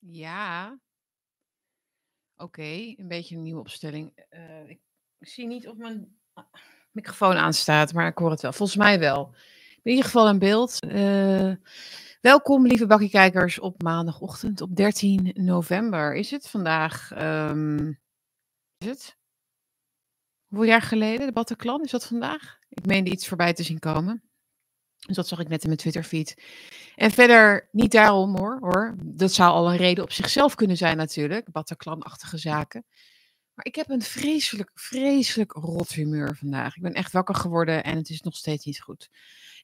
Ja. Oké, een beetje een nieuwe opstelling. Eh, ik zie niet of mijn ah, microfoon aanstaat, maar ik hoor het wel. Volgens mij wel. In ieder geval in beeld. Eh, welkom, lieve bakkiekijkers, op maandagochtend op 13 november. Is het vandaag? ehm, is het? Hoeveel jaar geleden? De Bataclan, is dat vandaag? Ik meende iets voorbij te zien komen. Dus dat zag ik net in mijn Twitterfeed. En verder niet daarom hoor, hoor. Dat zou al een reden op zichzelf kunnen zijn natuurlijk. Bataclan-achtige zaken. Maar ik heb een vreselijk, vreselijk rot humeur vandaag. Ik ben echt wakker geworden en het is nog steeds niet goed.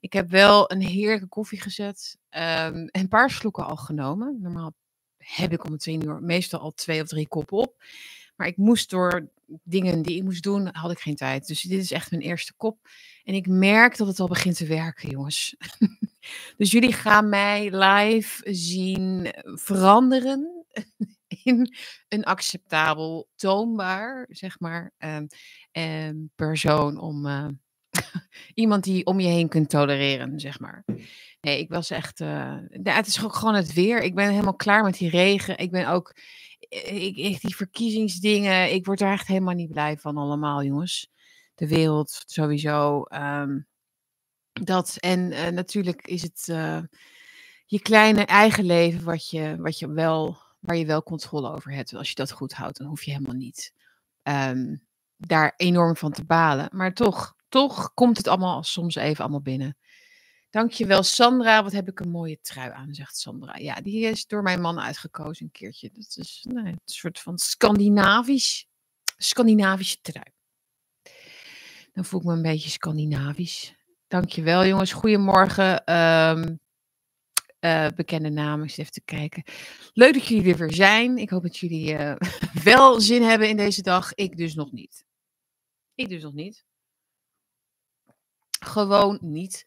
Ik heb wel een heerlijke koffie gezet. ehm, en een paar sloeken al genomen. Normaal heb ik om het twee uur meestal al twee of drie koppen op. Maar ik moest door dingen die ik moest doen, had ik geen tijd. Dus dit is echt mijn eerste kop. En ik merk dat het al begint te werken, jongens. dus jullie gaan mij live zien veranderen in een acceptabel, toonbaar, zeg maar, ehm, ehm, persoon om eh, iemand die om je heen kunt tolereren, zeg maar. Nee, ik was echt. eh, ja, het is gewoon het weer. Ik ben helemaal klaar met die regen. Ik ben ook. Ik, die verkiezingsdingen. Ik word daar echt helemaal niet blij van, allemaal, jongens. De wereld sowieso. ehm, dat. En eh, natuurlijk is het eh, je kleine eigen leven wat je, wat je wel, waar je wel controle over hebt. Als je dat goed houdt, dan hoef je helemaal niet ehm, daar enorm van te balen. Maar toch, toch komt het allemaal soms even allemaal binnen. Dankjewel, Sandra. Wat heb ik een mooie trui aan, zegt Sandra. Ja, die is door mijn man uitgekozen een keertje. Dat is nou, een soort van Scandinavisch, Scandinavische trui. Dan voel ik me een beetje Scandinavisch. Dankjewel, jongens. Goedemorgen. ehm, eh, bekende namen, zit even te kijken. Leuk dat jullie er weer zijn. Ik hoop dat jullie eh, wel zin hebben in deze dag. Ik dus nog niet. Ik dus nog niet. Gewoon niet.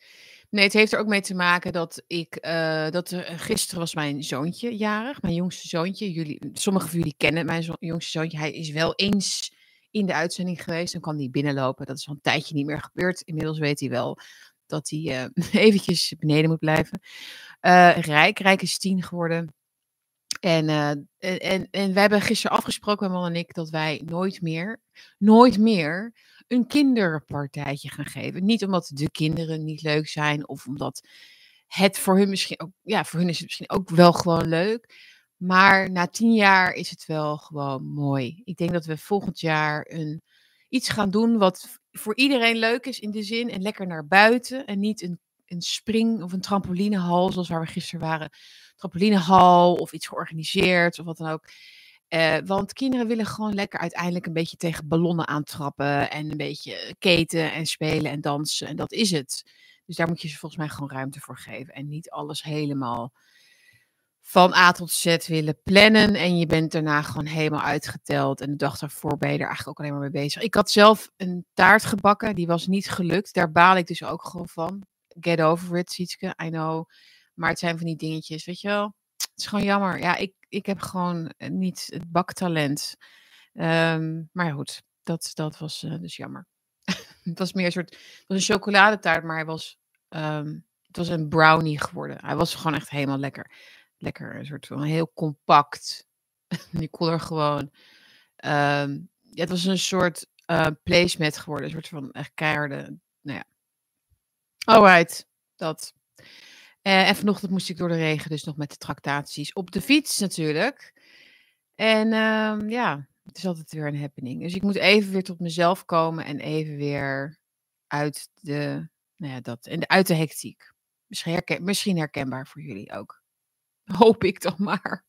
Nee, het heeft er ook mee te maken dat ik. eh, dat er, gisteren was mijn zoontje jarig, mijn jongste zoontje. Jullie, sommigen van jullie kennen mijn jongste zoontje. Hij is wel eens in de uitzending geweest. Dan kan hij binnenlopen. Dat is al een tijdje niet meer gebeurd. Inmiddels weet hij wel dat hij eh, eventjes beneden moet blijven. Eh, Rijk, Rijk is tien geworden. En, eh, en, en, en wij hebben gisteren afgesproken, mijn man en ik, dat wij nooit meer, nooit meer een kinderpartijtje gaan geven. Niet omdat de kinderen niet leuk zijn of omdat het voor hun misschien ook, ja, voor hun is het misschien ook wel gewoon leuk. Maar na tien jaar is het wel gewoon mooi. Ik denk dat we volgend jaar een, iets gaan doen wat voor iedereen leuk is in de zin en lekker naar buiten en niet een, een spring- of een trampolinehal zoals waar we gisteren waren. Trampolinehal of iets georganiseerd of wat dan ook. Eh, want kinderen willen gewoon lekker uiteindelijk een beetje tegen ballonnen aantrappen en een beetje keten en spelen en dansen. En dat is het. Dus daar moet je ze volgens mij gewoon ruimte voor geven. En niet alles helemaal van A tot Z willen plannen. En je bent daarna gewoon helemaal uitgeteld. En de dag daarvoor ben je er eigenlijk ook alleen maar mee bezig. Ik had zelf een taart gebakken. Die was niet gelukt. Daar baal ik dus ook gewoon van. Get over it, Sietske. I know. Maar het zijn van die dingetjes, weet je wel. Het is gewoon jammer. Ja, ik, ik heb gewoon eh, niet het baktalent. Ehm, maar goed, dat, dat was eh, dus jammer. het was meer een soort, het was een chocoladetaart, maar hij was, ehm, het was een brownie geworden. Hij was gewoon echt helemaal lekker. Lekker, een soort van heel compact. Je kon er gewoon, ehm, ja, het was een soort eh placemat geworden. Een soort van echt keiharde, nou ja. Alright, dat. Eh, en vanochtend moest ik door de regen, dus nog met de tractaties. Op de fiets natuurlijk. En ehm, ja, het is altijd weer een happening. Dus ik moet even weer tot mezelf komen en even weer uit de, nou ja, dat, en uit de hectiek. Misschien, herken, misschien herkenbaar voor jullie ook. Hoop ik dan maar.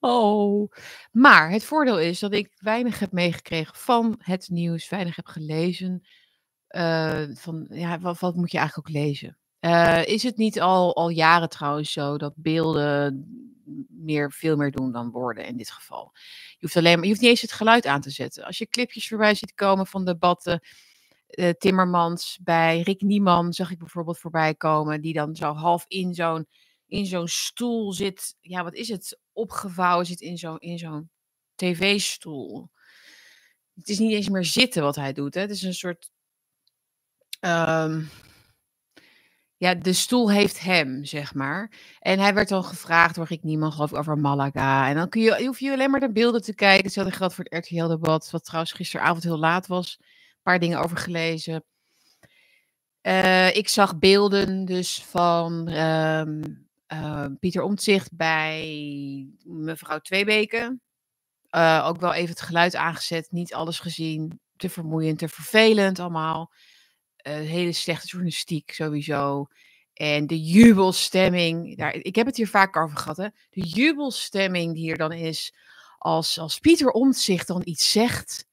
Oh. Maar het voordeel is dat ik weinig heb meegekregen van het nieuws, weinig heb gelezen. eh, van, ja, wat, wat moet je eigenlijk ook lezen? Eh, is het niet al, al jaren trouwens zo dat beelden meer, veel meer doen dan woorden in dit geval? Je hoeft, alleen maar, je hoeft niet eens het geluid aan te zetten. Als je clipjes voorbij ziet komen van debatten, eh, Timmermans bij Rick Nieman zag ik bijvoorbeeld voorbij komen, die dan zo half in zo'n in zo'n stoel zit. Ja, wat is het? Opgevouwen zit in zo'n in zo'n tv-stoel. Het is niet eens meer zitten wat hij doet. Hè? Het is een soort. ehm, Ja, de stoel heeft hem, zeg maar. En hij werd dan gevraagd door ik niemand geloof ik, over Malaga. En dan kun je, hoef je alleen maar de beelden te kijken. Hetzelfde geldt voor het RTL-debat, wat trouwens gisteravond heel laat was. Een paar dingen over gelezen. Eh, ik zag beelden dus van ehm, eh, Pieter Omtzigt bij mevrouw Tweebeke. Uh, ook wel even het geluid aangezet, niet alles gezien. Te vermoeiend, te vervelend allemaal. Hele slechte journalistiek sowieso. En de jubelstemming, daar, ik heb het hier vaak over gehad, hè? de jubelstemming die er dan is als, als Pieter Omtzigt dan iets zegt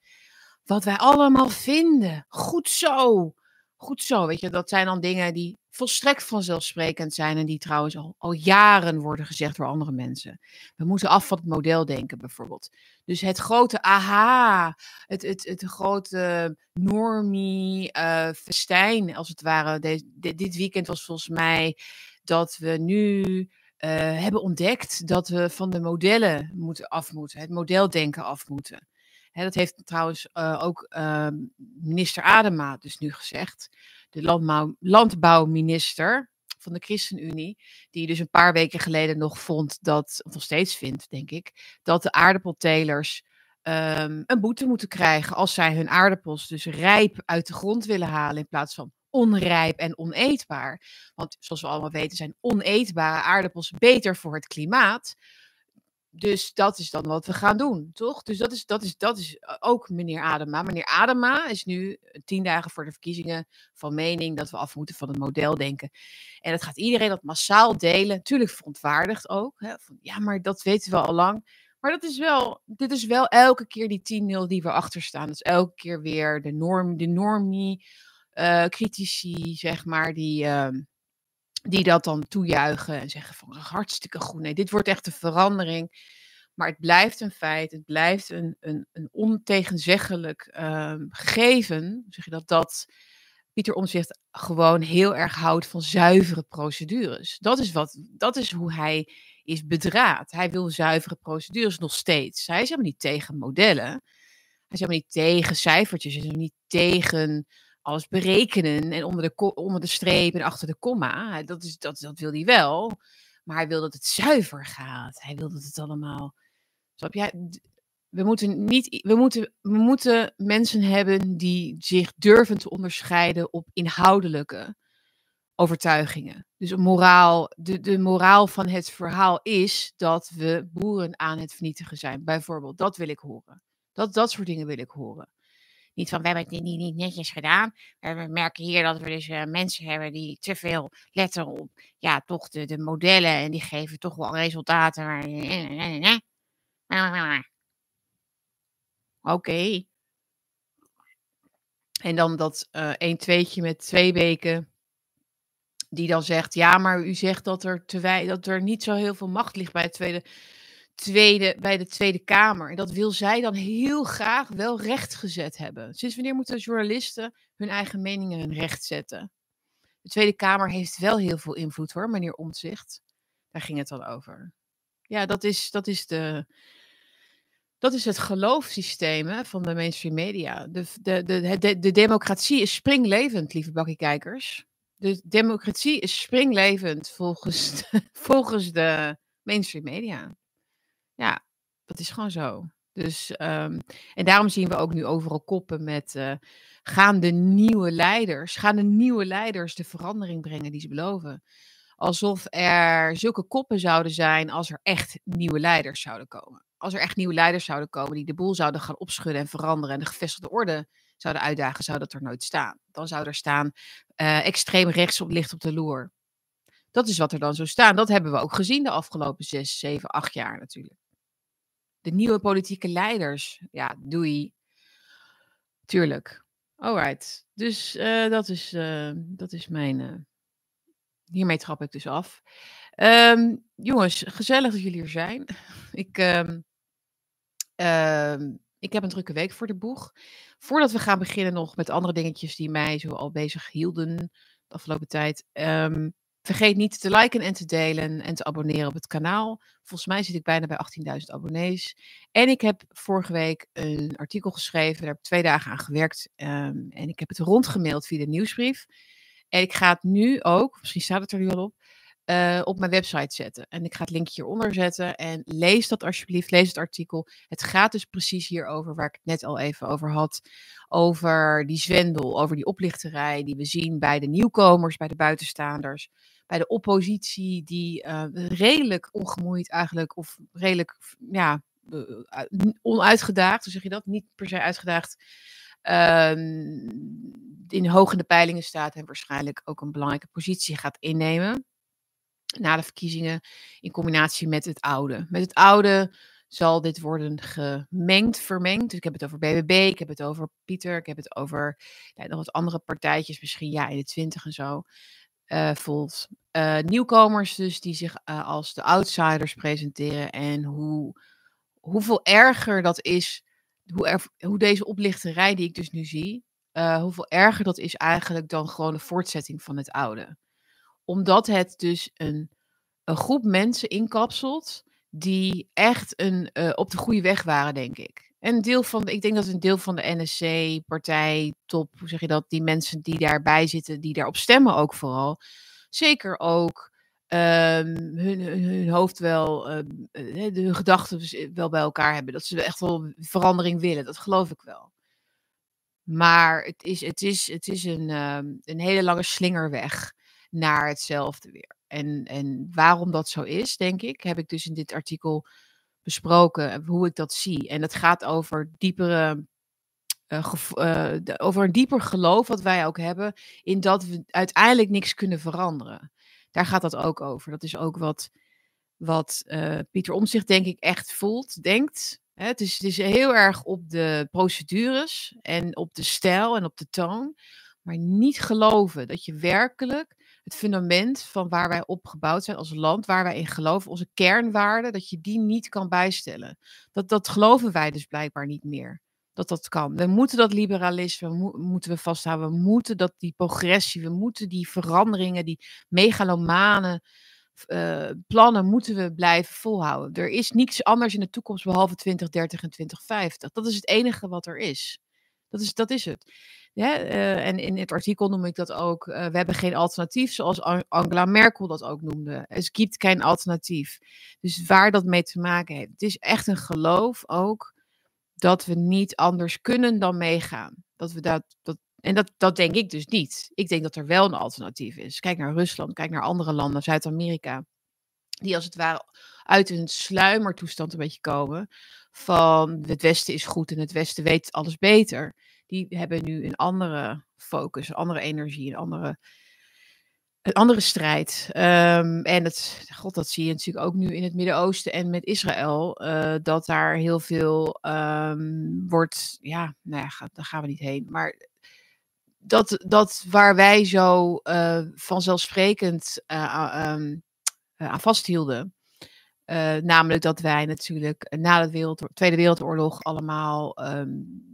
wat wij allemaal vinden. Goed zo, goed zo. Weet je, dat zijn dan dingen die volstrekt vanzelfsprekend zijn en die trouwens al, al jaren worden gezegd door andere mensen. We moeten af van het model denken bijvoorbeeld. Dus het grote aha, het, het, het grote normie uh, festijn als het ware. dit weekend was volgens mij dat we nu uh, hebben ontdekt dat we van de modellen moeten af moeten. Het modeldenken af moeten. Dat heeft trouwens uh, ook ehm, minister Adema dus nu gezegd de landbouw, landbouwminister van de ChristenUnie, die dus een paar weken geleden nog vond dat, of nog steeds vindt, denk ik, dat de aardappeltelers um, een boete moeten krijgen als zij hun aardappels dus rijp uit de grond willen halen in plaats van onrijp en oneetbaar. Want zoals we allemaal weten zijn oneetbare aardappels beter voor het klimaat dus dat is dan wat we gaan doen, toch? Dus dat is, dat is, dat is eh, ook meneer Adema. Meneer Adema is nu eh, tien dagen voor de verkiezingen van mening dat we af moeten van het modeldenken. En dat gaat iedereen dat massaal delen. Tuurlijk verontwaardigd ook. Hè? Van, ja, maar dat weten we al lang. Maar dat is wel, dit is wel elke keer die 10-0 die we achter staan. Is elke keer weer de norm, de normie, uh, critici, zeg maar, die... Uh, die dat dan toejuichen en zeggen van hartstikke goed. Nee, dit wordt echt een verandering. Maar het blijft een feit, het blijft een, een, een ontegenzeggelijk uh, gegeven, zeg je dat, dat Pieter Omtzigt gewoon heel erg houdt van zuivere procedures. Dat is, wat, dat is hoe hij is bedraad. Hij wil zuivere procedures nog steeds. Hij is helemaal niet tegen modellen. Hij is helemaal niet tegen cijfertjes. Hij is niet tegen alles berekenen en onder de, onder de streep en achter de komma. Dat, is, dat, dat wil hij wel. Maar hij wil dat het zuiver gaat. Hij wil dat het allemaal. We moeten, niet, we, moeten, we moeten mensen hebben die zich durven te onderscheiden op inhoudelijke overtuigingen. Dus moraal, de, de moraal van het verhaal is dat we boeren aan het vernietigen zijn. Bijvoorbeeld, dat wil ik horen. Dat, dat soort dingen wil ik horen. Niet van, we hebben het niet, niet netjes gedaan. We merken hier dat we dus uh, mensen hebben die te veel letten op, ja, toch de, de modellen. En die geven toch wel resultaten. Oké. En dan dat uh, 1 tweetje met twee weken. Die dan zegt, ja, maar u zegt dat er, te wij, dat er niet zo heel veel macht ligt bij het tweede tweede, bij de Tweede Kamer. En dat wil zij dan heel graag wel rechtgezet hebben. Sinds wanneer moeten journalisten hun eigen meningen recht zetten? De Tweede Kamer heeft wel heel veel invloed hoor, meneer Omtzigt. Daar ging het dan over. Ja, dat is, dat is, de, dat is het geloofssysteem van de mainstream media. De, de, de, de, de democratie is springlevend, lieve bakkiekijkers. De democratie is springlevend volgens volgens de mainstream media. Ja, dat is gewoon zo. Dus, um, en daarom zien we ook nu overal koppen met uh, gaan de nieuwe leiders, gaan de nieuwe leiders de verandering brengen die ze beloven. Alsof er zulke koppen zouden zijn als er echt nieuwe leiders zouden komen. Als er echt nieuwe leiders zouden komen die de boel zouden gaan opschudden en veranderen en de gevestigde orde zouden uitdagen, zou dat er nooit staan. Dan zou er staan uh, extreem rechts op licht op de loer. Dat is wat er dan zou staan. Dat hebben we ook gezien de afgelopen zes, zeven, acht jaar natuurlijk de nieuwe politieke leiders. Ja, doei. Tuurlijk. Alright. Dus uh, dat, is, uh, dat is mijn. Uh, hiermee trap ik dus af. Um, jongens, gezellig dat jullie er zijn. ik, um, ik heb een drukke week voor de boeg. Voordat we gaan beginnen nog met andere dingetjes die mij zo al bezig hielden de afgelopen tijd. Vergeet niet te liken en te delen en te abonneren op het kanaal. Volgens mij zit ik bijna bij 18.000 abonnees. En ik heb vorige week een artikel geschreven. Daar heb ik twee dagen aan gewerkt. Um, en ik heb het rondgemaild via de nieuwsbrief. En ik ga het nu ook, misschien staat het er nu al op, uh, op mijn website zetten. En ik ga het linkje hieronder zetten. En lees dat alsjeblieft, lees het artikel. Het gaat dus precies hierover waar ik het net al even over had. Over die zwendel, over die oplichterij die we zien bij de nieuwkomers, bij de buitenstaanders. Bij de oppositie die uh, redelijk ongemoeid eigenlijk, of redelijk, ja, uh, onuitgedaagd, hoe zeg je dat? Niet per se uitgedaagd. Uh, in hoog in de peilingen staat en waarschijnlijk ook een belangrijke positie gaat innemen na de verkiezingen in combinatie met het oude. Met het oude zal dit worden gemengd, vermengd. Dus ik heb het over BBB, ik heb het over Pieter, ik heb het over nog wat andere partijtjes, misschien ja in de twintig en zo. Uh, voelt. Uh, nieuwkomers dus die zich uh, als de outsiders presenteren en hoe, hoeveel erger dat is, hoe, er, hoe deze oplichterij die ik dus nu zie, hoeveel erger dat is eigenlijk dan gewoon de voortzetting van het oude omdat het dus een, een groep mensen inkapselt die echt een, op de goede weg waren, denk ik. En een deel van, ik denk dat een deel van de NSC-partij, top, hoe zeg je dat, die mensen die daarbij zitten, die daarop stemmen ook vooral, zeker ook um, hun, hun, hoofd wel, uh, hun gedachten wel bij elkaar hebben. Dat ze echt wel verandering willen, dat geloof ik wel. Maar het is, het is, het is een, um, een hele lange slingerweg naar hetzelfde weer. En, en waarom dat zo is, denk ik, heb ik dus in dit artikel besproken, hoe ik dat zie. En het gaat over diepere. Uh, uh, over een dieper geloof wat wij ook hebben in dat we uiteindelijk niks kunnen veranderen. Daar gaat dat ook over. Dat is ook wat, wat uh, Pieter Omzicht denk ik echt voelt, denkt. Hè, het, is, het is heel erg op de procedures en op de stijl en op de toon. Maar niet geloven dat je werkelijk het fundament van waar wij op gebouwd zijn als land, waar wij in geloven, onze kernwaarden, dat je die niet kan bijstellen. Dat, dat geloven wij dus blijkbaar niet meer. Dat dat kan. We moeten dat liberalisme mo moeten we vasthouden. We moeten dat die progressie, we moeten die veranderingen, die megalomane uh, plannen moeten we blijven volhouden. Er is niets anders in de toekomst behalve 2030 en 2050. Dat is het enige wat er is. Dat is, dat is het. Uh, en in het artikel noem ik dat ook. Uh, we hebben geen alternatief, zoals Angela Merkel dat ook noemde. Es gibt geen alternatief. Dus waar dat mee te maken heeft. Het is echt een geloof ook dat we niet anders kunnen dan meegaan. Dat we dat, dat, en dat, dat denk ik dus niet. Ik denk dat er wel een alternatief is. Kijk naar Rusland, kijk naar andere landen, Zuid-Amerika. Die als het ware uit een sluimertoestand een beetje komen. Van het Westen is goed en het Westen weet alles beter die hebben nu een andere focus, een andere energie, een andere, een andere strijd. Um, en het, god, dat zie je natuurlijk ook nu in het Midden-Oosten en met Israël, uh, dat daar heel veel um, wordt, ja, nou ja, daar gaan we niet heen, maar dat, dat waar wij zo uh, vanzelfsprekend uh, um, aan vasthielden, uh, namelijk dat wij natuurlijk na de wereld, Tweede Wereldoorlog allemaal um,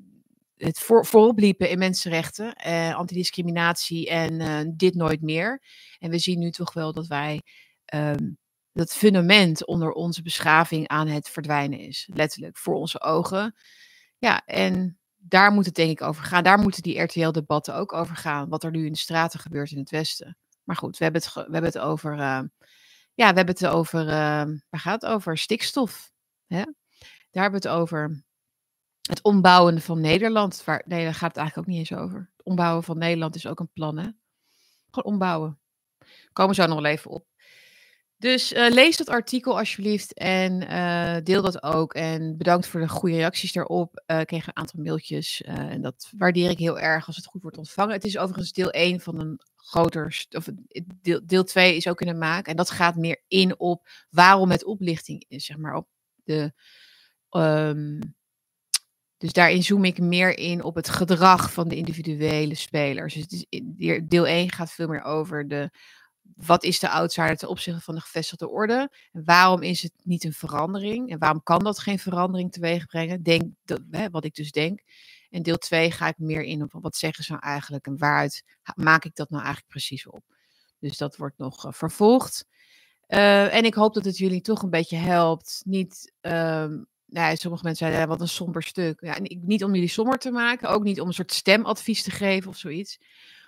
het voor, voorop liepen in mensenrechten, eh, antidiscriminatie en uh, dit nooit meer. En we zien nu toch wel dat wij um, dat fundament onder onze beschaving aan het verdwijnen is. Letterlijk voor onze ogen. Ja, en daar moet het denk ik over gaan. Daar moeten die RTL-debatten ook over gaan. Wat er nu in de straten gebeurt in het Westen. Maar goed, we hebben het, we hebben het over. Uh, ja, we hebben het over. waar gaat het over? Stikstof. Hè? Daar hebben we het over het ombouwen van Nederland. Nee, daar gaat het eigenlijk ook niet eens over. Het ombouwen van Nederland is ook een plan, hè? Gewoon ombouwen. Komen zo nog wel even op. Dus uh, lees dat artikel alsjeblieft en uh, deel dat ook. En bedankt voor de goede reacties daarop. Uh, ik kreeg een aantal mailtjes en dat waardeer ik heel erg als het goed wordt ontvangen. Het is overigens deel 1 van een groter, of deel, deel 2 is ook in de maak. En dat gaat meer in op waarom het oplichting is, zeg maar, op de... Um, dus daarin zoom ik meer in op het gedrag van de individuele spelers. Dus deel 1 gaat veel meer over de, wat is de outsider ten opzichte van de gevestigde orde? En waarom is het niet een verandering? En waarom kan dat geen verandering teweeg brengen? Denk, wat ik dus denk. En deel 2 ga ik meer in op wat zeggen ze nou eigenlijk en waaruit maak ik dat nou eigenlijk precies op. Dus dat wordt nog uh, vervolgd. Uh, en ik hoop dat het jullie toch een beetje helpt. Niet um, nou, sommige mensen zeiden, ja, wat een somber stuk. Ja, niet om jullie somber te maken, ook niet om een soort stemadvies te geven of zoiets.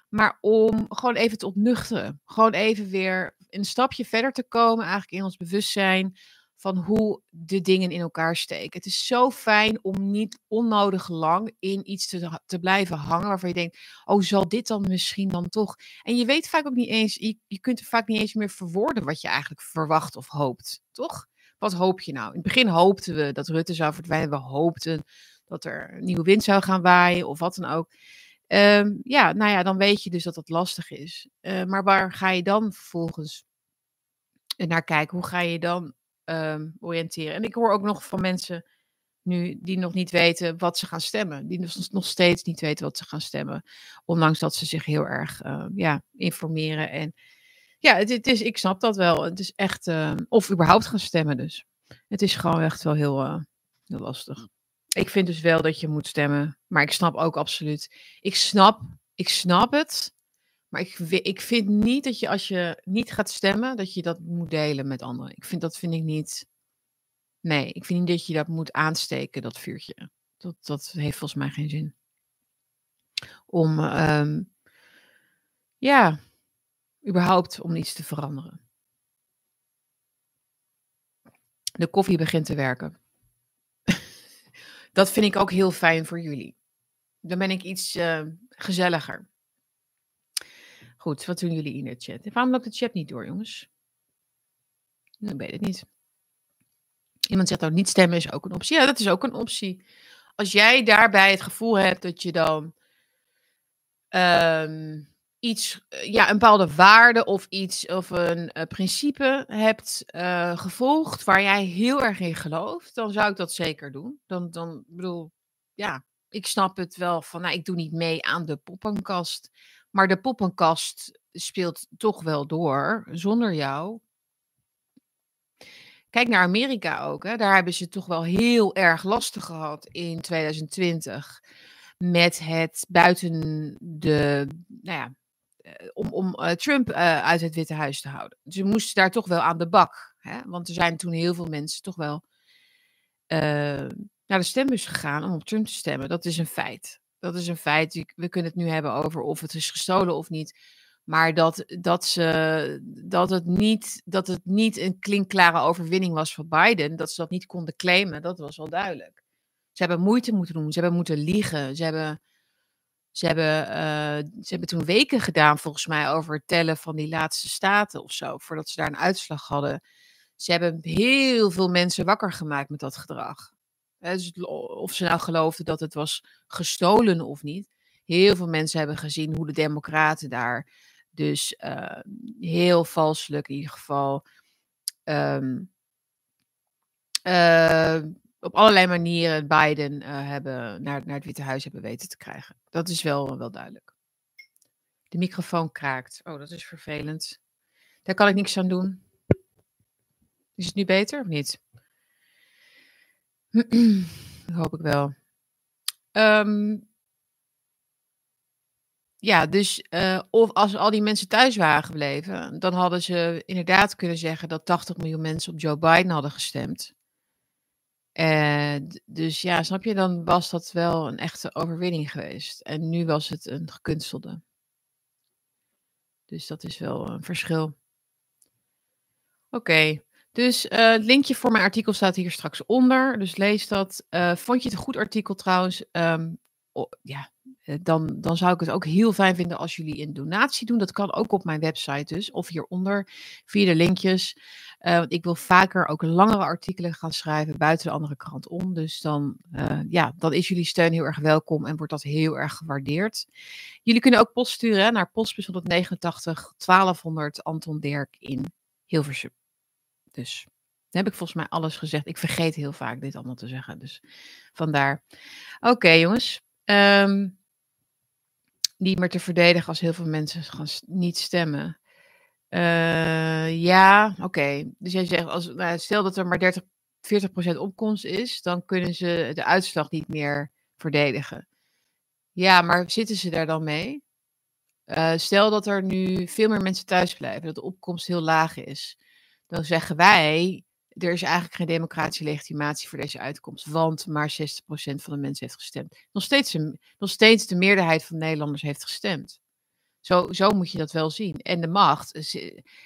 Maar om gewoon even te ontnuchteren. Gewoon even weer een stapje verder te komen, eigenlijk in ons bewustzijn van hoe de dingen in elkaar steken. Het is zo fijn om niet onnodig lang in iets te, te blijven hangen waarvan je denkt, oh, zal dit dan misschien dan toch? En je weet vaak ook niet eens, je, kunt er vaak niet eens meer verwoorden wat je eigenlijk verwacht of hoopt, toch? Wat hoop je nou? In het begin hoopten we dat Rutte zou verdwijnen. We hoopten dat er een nieuwe wind zou gaan waaien of wat dan ook. Ehm, ja, nou ja, dan weet je dus dat dat lastig is. Uh, maar waar ga je dan vervolgens naar kijken? Hoe ga je dan um, oriënteren? En ik hoor ook nog van mensen nu die nog niet weten wat ze gaan stemmen. Die nog steeds niet weten wat ze gaan stemmen. Ondanks dat ze zich heel erg uh, ja, informeren. En ja, het, is, ik snap dat wel. Het is echt, uh, of überhaupt gaan stemmen dus. Het is gewoon echt wel heel, uh, heel lastig. Ik vind dus wel dat je moet stemmen. Maar ik snap ook absoluut. Ik snap, ik snap het. Maar ik, ik vind niet dat je als je niet gaat stemmen, dat je dat moet delen met anderen. Ik vind dat vind ik niet. Nee, ik vind niet dat je dat moet aansteken, dat vuurtje. Dat, dat heeft volgens mij geen zin. Om, um, ja, überhaupt om iets te veranderen. De koffie begint te werken. dat vind ik ook heel fijn voor jullie. Dan ben ik iets uh, gezelliger. Goed, wat doen jullie in de chat? Waarom loopt de chat niet door, jongens? Ik weet het niet. Iemand zegt ook niet stemmen is ook een optie. Ja, dat is ook een optie. Als jij daarbij het gevoel hebt dat je dan um, iets, eh, ja, een bepaalde waarde of iets of een uh, principe hebt uh, gevolgd waar jij heel erg in gelooft, dan zou ik dat zeker doen. Dan, dan bedoel, ja, ik snap het wel van, nou, ik doe niet mee aan de poppenkast. Maar de poppenkast speelt toch wel door zonder jou. Kijk naar Amerika ook. Hè. Daar hebben ze toch wel heel erg lastig gehad in 2020. Met het buiten de. Nou ja, eh, om, om uh, Trump uh, uit het Witte Huis te houden. Ze moesten daar toch wel aan de bak. Hè? Want er zijn toen heel veel mensen toch wel naar de stembus gegaan om op Trump te stemmen. Dat is een feit dat is een feit. We kunnen het nu hebben over of het is gestolen of niet. Maar dat, dat, ze, dat, het niet, dat het niet een klinkklare overwinning was voor Biden, dat ze dat niet konden claimen, dat was wel duidelijk. Ze hebben moeite moeten doen, ze hebben moeten liegen, ze hebben, ze hebben, uh, ze hebben toen weken gedaan volgens mij over het tellen van die laatste staten of zo, voordat ze daar een uitslag hadden. Ze hebben heel veel mensen wakker gemaakt met dat gedrag. Dus of ze nou geloofden dat het was gestolen of niet. Heel veel mensen hebben gezien hoe de Democraten daar dus uh, heel valselijk in ieder geval um, uh, op allerlei manieren Biden uh, hebben naar, naar het Witte Huis hebben weten te krijgen. Dat is wel, wel duidelijk. De microfoon kraakt. Oh, dat is vervelend. Daar kan ik niks aan doen. Is het nu beter of niet? Hoop ik wel. Um, ja, dus uh, of als al die mensen thuis waren gebleven, dan hadden ze inderdaad kunnen zeggen dat 80 miljoen mensen op Joe Biden hadden gestemd. Uh, dus ja, snap je, dan was dat wel een echte overwinning geweest. En nu was het een gekunstelde. Dus dat is wel een verschil. Oké. Dus uh, het linkje voor mijn artikel staat hier straks onder. Dus lees dat. Uh, vond je het een goed artikel trouwens? Oh, ja, eh, dan, dan zou ik het ook heel fijn vinden als jullie een donatie doen. Dat kan ook op mijn website dus. Of hieronder via de linkjes. Want ik wil vaker ook langere artikelen gaan schrijven buiten de andere krant om. Dus dan, ja, dan is jullie steun heel erg welkom en wordt dat heel erg gewaardeerd. Jullie kunnen ook post sturen naar postbus 189 1200 Anton Dirk in Hilversum. Dus dan heb ik volgens mij alles gezegd. Ik vergeet heel vaak dit allemaal te zeggen. Dus vandaar. Oké, jongens. Um, niet meer te verdedigen als heel veel mensen gaan niet stemmen. Uh, ja, oké. Dus jij zegt, als, nou, stel dat er maar 30, 40% opkomst is, dan kunnen ze de uitslag niet meer verdedigen. Ja, maar zitten ze daar dan mee? Uh, stel dat er nu veel meer mensen thuis blijven, dat de opkomst heel laag is dan zeggen wij, er is eigenlijk geen democratische legitimatie voor deze uitkomst, want maar 60% van de mensen heeft gestemd. Nog steeds, een, nog steeds de meerderheid van de Nederlanders heeft gestemd. Zo, zo moet je dat wel zien. En de macht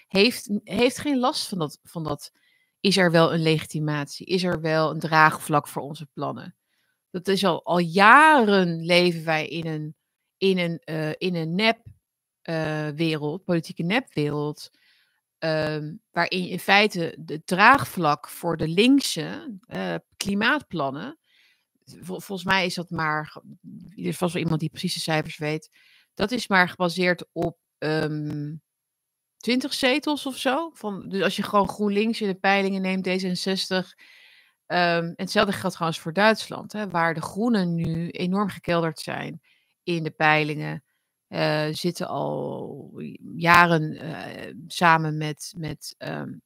heeft, heeft geen last van dat, van dat. Is er wel een legitimatie? Is er wel een draagvlak voor onze plannen? Dat is al, al jaren leven wij in een, in een, uh, in een nepwereld, uh, politieke nepwereld. Um, waarin in feite de draagvlak voor de linkse uh, klimaatplannen. Vol, volgens mij is dat maar. Er is vast wel iemand die precies de cijfers weet. Dat is maar gebaseerd op um, ehm, 20 zetels of zo. Van, dus als je gewoon GroenLinks in de peilingen neemt, D66. Um, hetzelfde geldt trouwens voor Duitsland, hè, waar de groenen nu enorm gekelderd zijn in de peilingen. Uh, zitten al jaren uh, samen met, met um,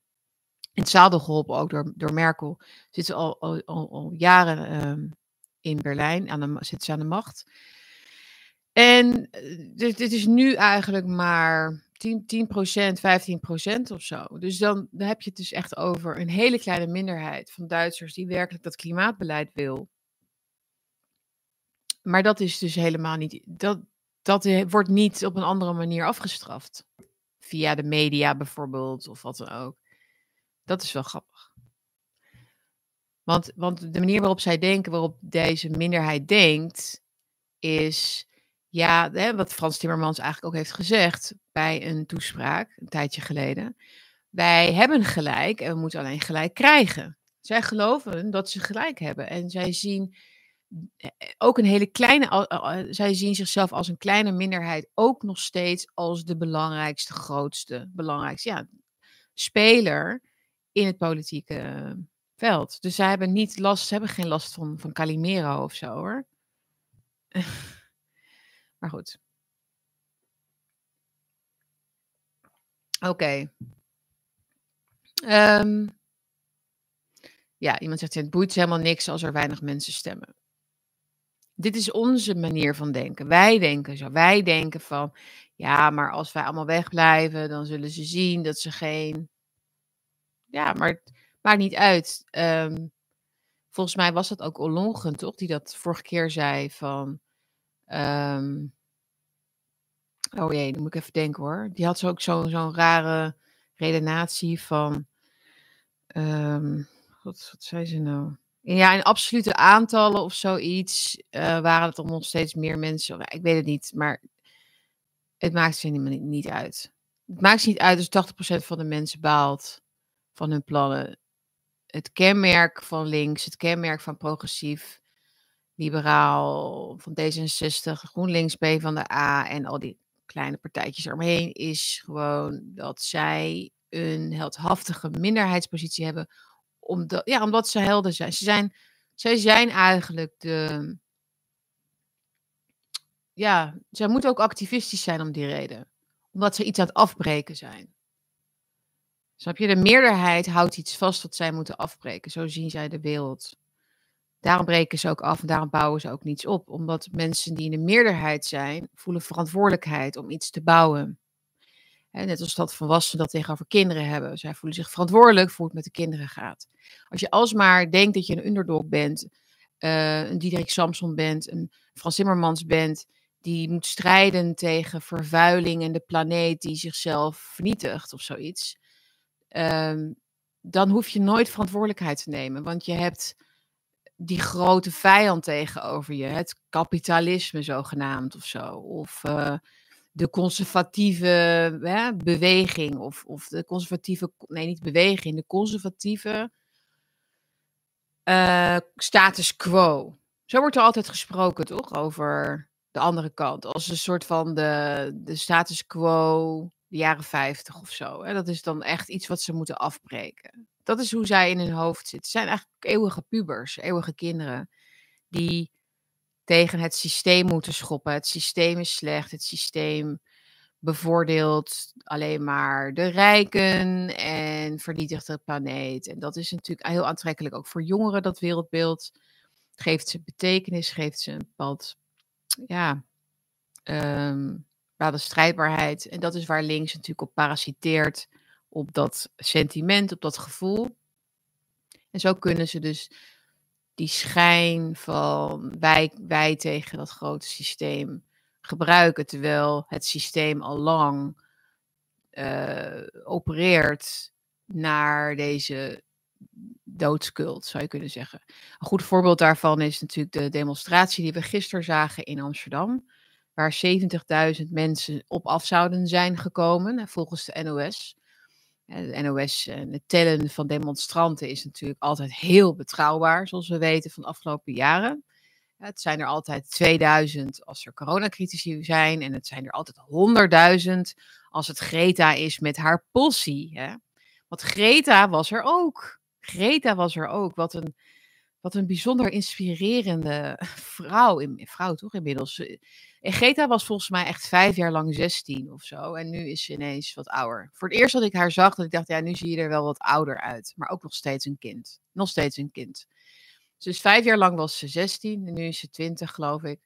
in het zadel geholpen, ook door, door Merkel, zitten al, al, al, jaren um, in Berlijn, aan de, zitten ze aan de macht. En dit, dit is nu eigenlijk maar 10, 10%, 15% of zo. Dus dan, dan heb je het dus echt over een hele kleine minderheid van Duitsers die werkelijk dat klimaatbeleid wil. Maar dat is dus helemaal niet. Dat, dat wordt niet op een andere manier afgestraft. Via de media bijvoorbeeld, of wat dan ook. Dat is wel grappig. Want, want de manier waarop zij denken, waarop deze minderheid denkt, is ja, hè, wat Frans Timmermans eigenlijk ook heeft gezegd bij een toespraak een tijdje geleden. Wij hebben gelijk en we moeten alleen gelijk krijgen. Zij geloven dat ze gelijk hebben en zij zien eh, eh, ook een hele kleine, zij zien zichzelf als een kleine minderheid ook nog steeds als de belangrijkste, grootste, belangrijkste ja, speler in het politieke veld. Dus zij hebben niet last, ze hebben geen last van, van Calimero of zo hoor. Maar goed. Oké. Um, ja, iemand zegt, het boeit helemaal niks als er weinig mensen stemmen. Dit is onze manier van denken. Wij denken zo. Wij denken van, ja, maar als wij allemaal wegblijven, dan zullen ze zien dat ze geen. Ja, maar het maakt niet uit. Um, volgens mij was dat ook Olongen, toch? Die dat vorige keer zei van. Um, oh jee, dan moet ik even denken hoor. Die had zo ook zo'n zo rare redenatie van. Wat, wat zei ze nou? Ja, in absolute aantallen of zoiets uh, waren het er nog steeds meer mensen. Ik weet het niet, maar het maakt ze niet, niet uit. Het maakt ze niet uit als 80% van de mensen baalt van hun plannen. Het kenmerk van links, het kenmerk van progressief, liberaal, van D66, GroenLinks, B van de A en al die kleine partijtjes eromheen, is gewoon dat zij een heldhaftige minderheidspositie hebben. Omdat, ja, omdat ze helden zijn. Ze zijn. Zij zijn eigenlijk de. Ja, zij moeten ook activistisch zijn om die reden. Omdat ze iets aan het afbreken zijn. Snap je? De meerderheid houdt iets vast wat zij moeten afbreken. Zo zien zij de wereld. Daarom breken ze ook af en daarom bouwen ze ook niets op. Omdat mensen die in de meerderheid zijn, voelen verantwoordelijkheid om iets te bouwen. Net als dat volwassenen dat tegenover kinderen hebben. Zij voelen zich verantwoordelijk voor hoe het met de kinderen gaat. Als je alsmaar denkt dat je een underdog bent, uh, een Diederik Samson bent, een Frans Timmermans bent, die moet strijden tegen vervuiling en de planeet die zichzelf vernietigt of zoiets, uh, dan hoef je nooit verantwoordelijkheid te nemen. Want je hebt die grote vijand tegenover je. Het kapitalisme zogenaamd of zo. Of uh, de conservatieve hè, beweging. Of, of de conservatieve, nee niet beweging, de conservatieve uh, status quo. Zo wordt er altijd gesproken, toch? Over de andere kant. Als een soort van de, de status quo de jaren 50 of zo. Hè? Dat is dan echt iets wat ze moeten afbreken. Dat is hoe zij in hun hoofd zitten. Ze zijn eigenlijk eeuwige pubers, eeuwige kinderen. Die tegen het systeem moeten schoppen. Het systeem is slecht. Het systeem bevoordeelt alleen maar de rijken en vernietigt de planeet. En dat is natuurlijk heel aantrekkelijk ook voor jongeren, dat wereldbeeld. Geeft ze betekenis, geeft ze een bepaald, ja, um, bepaalde strijdbaarheid. En dat is waar links natuurlijk op parasiteert op dat sentiment, op dat gevoel. En zo kunnen ze dus die schijn van wij, wij tegen dat grote systeem gebruiken, terwijl het systeem al lang uh, opereert naar deze doodskult, zou je kunnen zeggen. Een goed voorbeeld daarvan is natuurlijk de demonstratie die we gisteren zagen in Amsterdam, waar 70.000 mensen op af zouden zijn gekomen, volgens de NOS. De NOS en het tellen van demonstranten is natuurlijk altijd heel betrouwbaar, zoals we weten van de afgelopen jaren. Het zijn er altijd 2000 als er coronacritici zijn en het zijn er altijd 100.000 als het Greta is met haar possie. Hè? Want Greta was er ook. Greta was er ook. Wat een, wat een bijzonder inspirerende vrouw. Vrouw toch inmiddels. En Greta was volgens mij echt vijf jaar lang 16 of zo. En nu is ze ineens wat ouder. Voor het eerst dat ik haar zag, dat ik dacht, ja, nu zie je er wel wat ouder uit. Maar ook nog steeds een kind. Nog steeds een kind. Dus vijf jaar lang was ze 16 en nu is ze 20, geloof ik.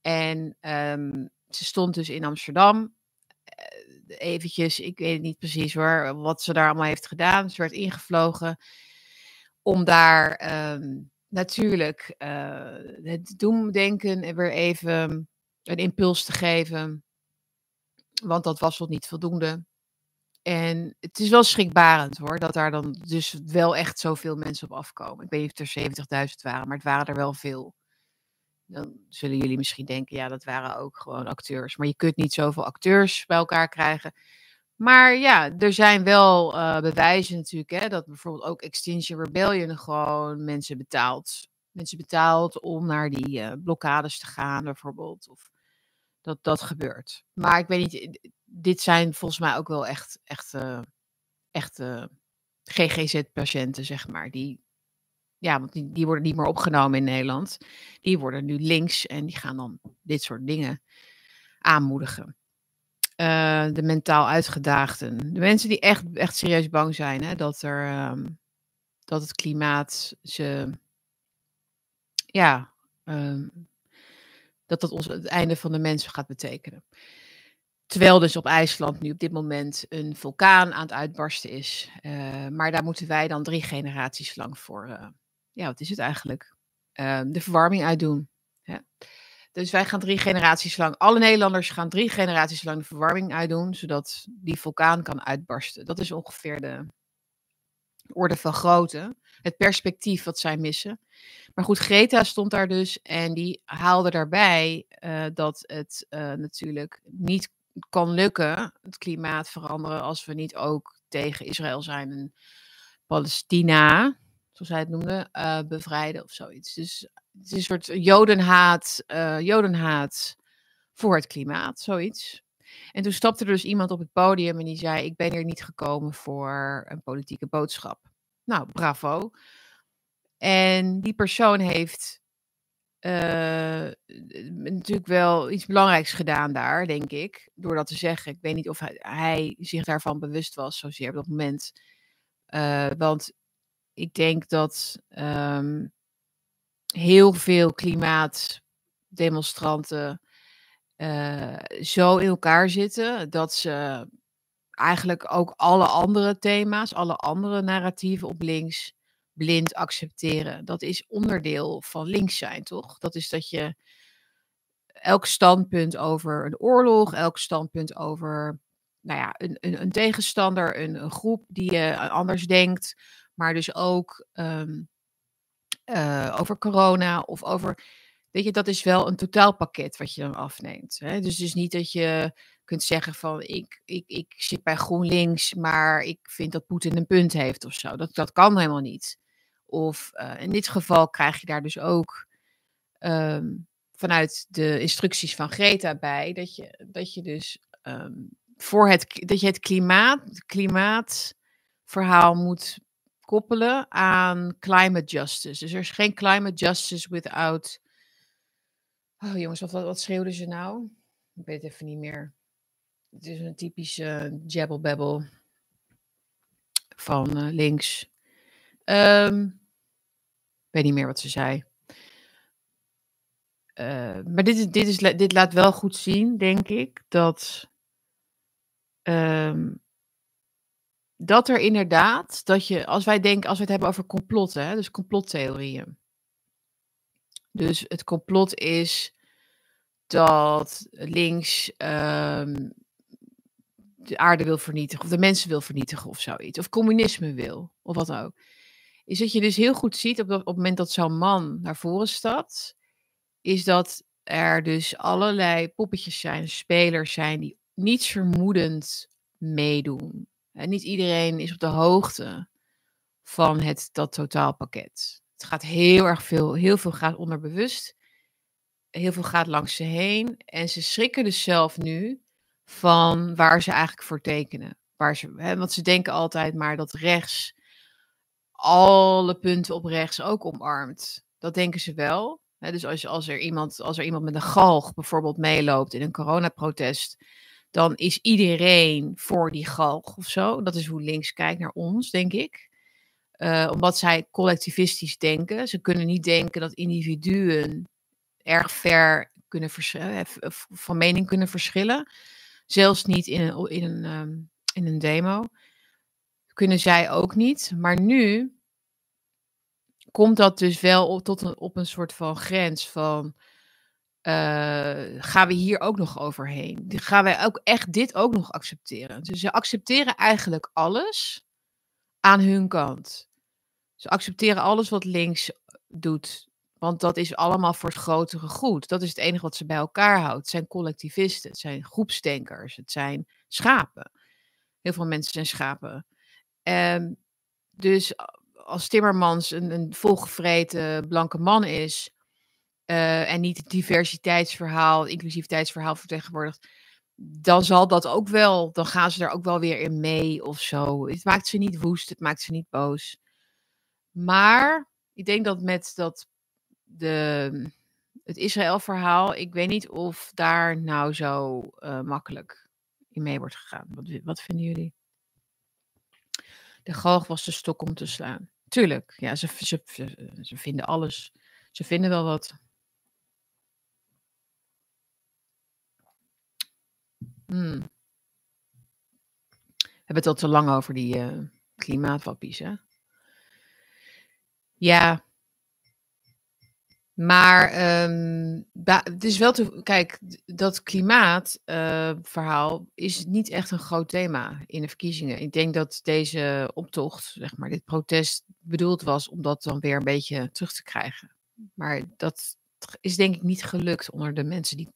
En um, ze stond dus in Amsterdam. Uh, eventjes, ik weet niet precies hoor, wat ze daar allemaal heeft gedaan. Ze werd ingevlogen om daar um, natuurlijk uh, het doemdenken weer even een impuls te geven. Want dat was nog niet voldoende. En het is wel schrikbarend hoor, dat daar dan dus wel echt zoveel mensen op afkomen. Ik weet niet of er 70.000 waren, maar het waren er wel veel. Dan zullen jullie misschien denken, ja, dat waren ook gewoon acteurs. Maar je kunt niet zoveel acteurs bij elkaar krijgen. Maar ja, er zijn wel uh, bewijzen natuurlijk, hè, dat bijvoorbeeld ook Extinction Rebellion gewoon mensen betaalt. Mensen betaalt om naar die uh, blokkades te gaan, bijvoorbeeld. Of dat dat gebeurt. Maar ik weet niet, dit zijn volgens mij ook wel echt, echt, echt GGZ-patiënten, zeg maar. Die, ja, want die, die worden niet meer opgenomen in Nederland. Die worden nu links en die gaan dan dit soort dingen aanmoedigen. Uh, de mentaal uitgedaagden. De mensen die echt, echt serieus bang zijn hè, dat, er, um, dat het klimaat ze. Ja, um, dat dat ons het einde van de mensen gaat betekenen. Terwijl dus op IJsland nu op dit moment een vulkaan aan het uitbarsten is. Uh, maar daar moeten wij dan drie generaties lang voor, uh, ja, wat is het eigenlijk? Uh, de verwarming uitdoen. Ja. Dus wij gaan drie generaties lang, alle Nederlanders gaan drie generaties lang de verwarming uitdoen, zodat die vulkaan kan uitbarsten. Dat is ongeveer de orde van grootte, het perspectief wat zij missen. Maar goed, Greta stond daar dus en die haalde daarbij uh, dat het uh, natuurlijk niet kan lukken, het klimaat veranderen, als we niet ook tegen Israël zijn en Palestina, hij het noemde, uh, bevrijden of zoiets. Dus het is een soort jodenhaat, jodenhaat voor het klimaat, zoiets. En toen stapte er dus iemand op het podium en die zei: Ik ben hier niet gekomen voor een politieke boodschap. Nou, bravo. En die persoon heeft uh, natuurlijk wel iets belangrijks gedaan daar, denk ik. Door dat te zeggen. Ik weet niet of hij, hij zich daarvan bewust was, zozeer op dat moment. Uh, want ik denk dat um, heel veel klimaatdemonstranten uh, zo in elkaar zitten dat ze eigenlijk ook alle andere thema's, alle andere narratieven op links blind accepteren. Dat is onderdeel van links zijn, toch? Dat is dat je elk standpunt over een oorlog, elk standpunt over nou ja, een, een, een tegenstander, een, een, groep die je anders denkt, maar dus ook um, uh, over corona of over. Weet je, dat is wel een totaalpakket wat je dan afneemt. Hè? Dus is niet dat je kunt zeggen van ik, ik, ik zit bij GroenLinks, maar ik vind dat Poetin een punt heeft of zo. Dat, dat kan helemaal niet. Of uh, in dit geval krijg je daar dus ook um, vanuit de instructies van Greta bij dat je, dat je dus um, voor het, dat je het klimaat, klimaatverhaal moet koppelen aan climate justice. Dus er is geen climate justice without. Oh jongens, wat, wat, schreeuwden ze nou? Ik weet het even niet meer. Het is een typische jabbel van uh, links. Um, ik weet niet meer wat ze zei. Uh, maar dit, is, dit, is, dit laat wel goed zien, denk ik, dat, um, dat er inderdaad, dat je, als wij denken, als we het hebben over complotten, dus complottheorieën. Dus het complot is dat links ehm, de aarde wil vernietigen of de mensen wil vernietigen of zoiets. Of communisme wil, of wat ook. Is dat je dus heel goed ziet op, dat, op het moment dat zo'n man naar voren stapt, is dat er dus allerlei poppetjes zijn, spelers zijn die niets vermoedend meedoen. En niet iedereen is op de hoogte van het, dat totaalpakket. Het gaat heel erg veel, heel veel gaat onderbewust. Heel veel gaat langs ze heen. En ze schrikken dus zelf nu van waar ze eigenlijk voor tekenen. Waar ze, hè, want ze denken altijd maar dat rechts alle punten op rechts ook omarmt. Dat denken ze wel. Dus als, als, er iemand, als er iemand met een galg bijvoorbeeld meeloopt in een coronaprotest, dan is iedereen voor die galg of zo. Dat is hoe links kijkt naar ons, denk ik. Uh, omdat zij collectivistisch denken. Ze kunnen niet denken dat individuen erg ver kunnen eh, van mening kunnen verschillen. Zelfs niet in een, in een, um, in een demo. Kunnen zij ook niet. Maar nu komt dat dus wel op, tot een, op een soort van grens van. Uh, gaan we hier ook nog overheen? Gaan wij ook echt dit ook nog accepteren? Dus ze accepteren eigenlijk alles aan hun kant. Ze accepteren alles wat links doet. Want dat is allemaal voor het grotere goed. Dat is het enige wat ze bij elkaar houdt. Het zijn collectivisten, het zijn groepsdenkers, het zijn schapen. Heel veel mensen zijn schapen. Um, dus als Timmermans een, een volgevreten blanke man is. Uh, en niet het diversiteitsverhaal, inclusiviteitsverhaal vertegenwoordigt. Dan zal dat ook wel, dan gaan ze er ook wel weer in mee of zo. Het maakt ze niet woest, het maakt ze niet boos. Maar ik denk dat met dat de, het Israël-verhaal, ik weet niet of daar nou zo uh, makkelijk in mee wordt gegaan. Wat, wat vinden jullie? De galg was de stok om te slaan. Tuurlijk, ja, ze, ze, ze vinden alles. Ze vinden wel wat. Hmm. We hebben het al te lang over die uh, hè? Ja. Maar um, het is wel te. Kijk, dat klimaatverhaal uh, is niet echt een groot thema in de verkiezingen. Ik denk dat deze optocht, zeg maar, dit protest bedoeld was om dat dan weer een beetje terug te krijgen. Maar dat is denk ik niet gelukt onder de mensen die,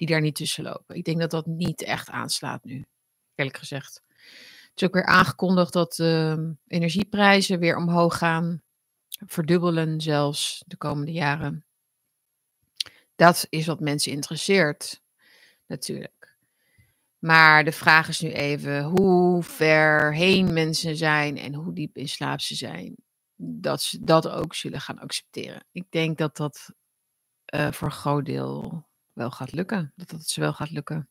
die daar niet tussen lopen. Ik denk dat dat niet echt aanslaat nu, eerlijk gezegd. Het is ook weer aangekondigd dat uh, energieprijzen weer omhoog gaan verdubbelen zelfs de komende jaren. Dat is wat mensen interesseert, natuurlijk. Maar de vraag is nu even hoe ver heen mensen zijn en hoe diep in slaap ze zijn. Dat ze dat ook zullen gaan accepteren. Ik denk dat dat uh, voor een groot deel wel gaat lukken. Dat dat ze wel gaat lukken.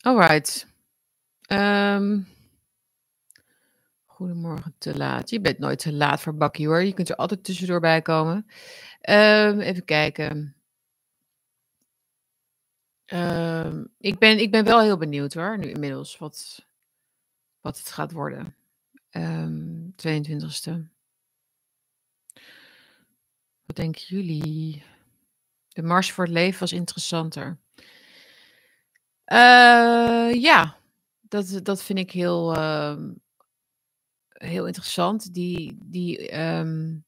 Alright. Um, Goedemorgen, te laat. Je bent nooit te laat voor bakkie hoor. Je kunt er altijd tussendoor bij komen. Um, even kijken. Um, ik, ben, ik ben wel heel benieuwd hoor, nu inmiddels, wat, wat het gaat worden. Um, 22e. Wat denken jullie? De Mars voor het Leven was interessanter. Uh, ja, dat, dat vind ik heel, uh, heel interessant. Die, die, um,